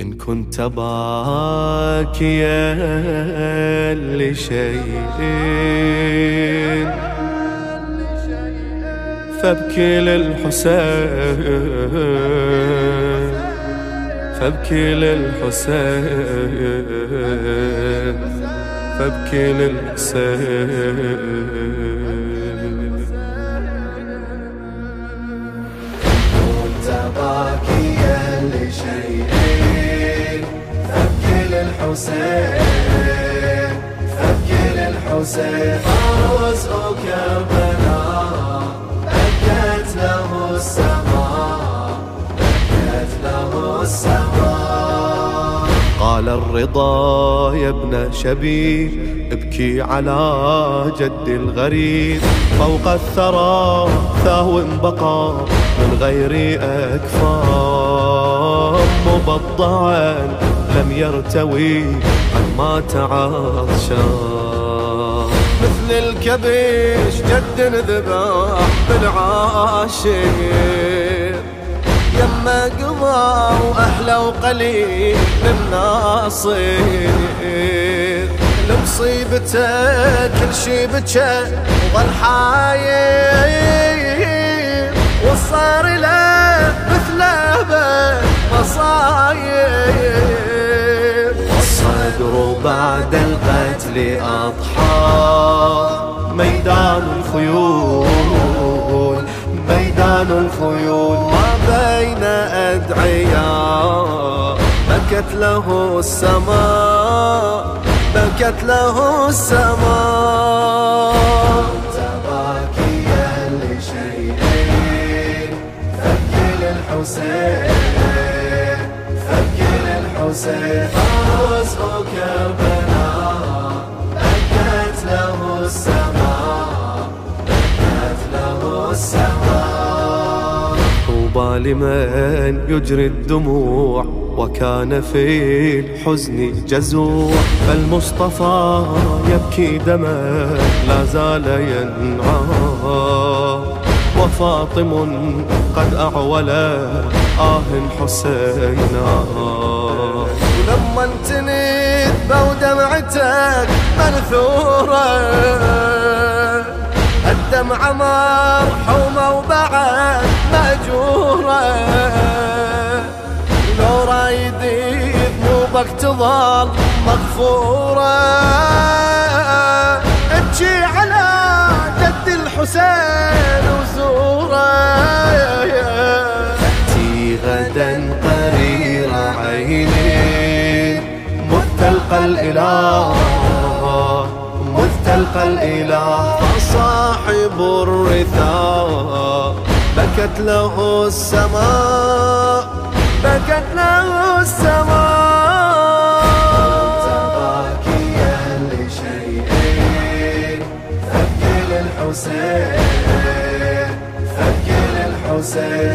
إن كنت باكيا لشيء فابكي للحسين فابكي للحسين فابكي للحسين. كنت باكيا للحسين فابكي للحسين فوز كربلاء بكت له السماء بكت له السماء قال الرضا يا ابن شبيب ابكي على جد الغريب. فوق الثرى ثاو بقى من غير أكفار مبضعا لم يرتوي عن ما تعطشان مثل الكبش جد ذبح بالعاشر يما قضى وأهله وقليل الناصير لمصيبته كل شي بكى وظل حاير وصار له القتل أضحى. ميدان الخيول ميدان الخيول ما بين أدعياء بكت له السماء بكت له السماء. باكيا لشيء فابكي للحسين فابكي للحسين فوز كربلاء طوبى لمن يجري الدموع وكان في الحزن جزوع. فالمصطفى يبكي دما لا زال ينعى. وفاطم قد أعول آه حسينا. ولما انتنيت بودمعتك منثورة الدمعة مرحومة وبعد لو رايدي ذنوبك تظل مغفورة. ابكي على جد الحسين وزوره. تأتي غدا قرير عيني مذ الإله مذ الإله فصاحب الرثاء. بكت له السماء بكت له السماء. باكيا لشيء فابكي للحسين للحسين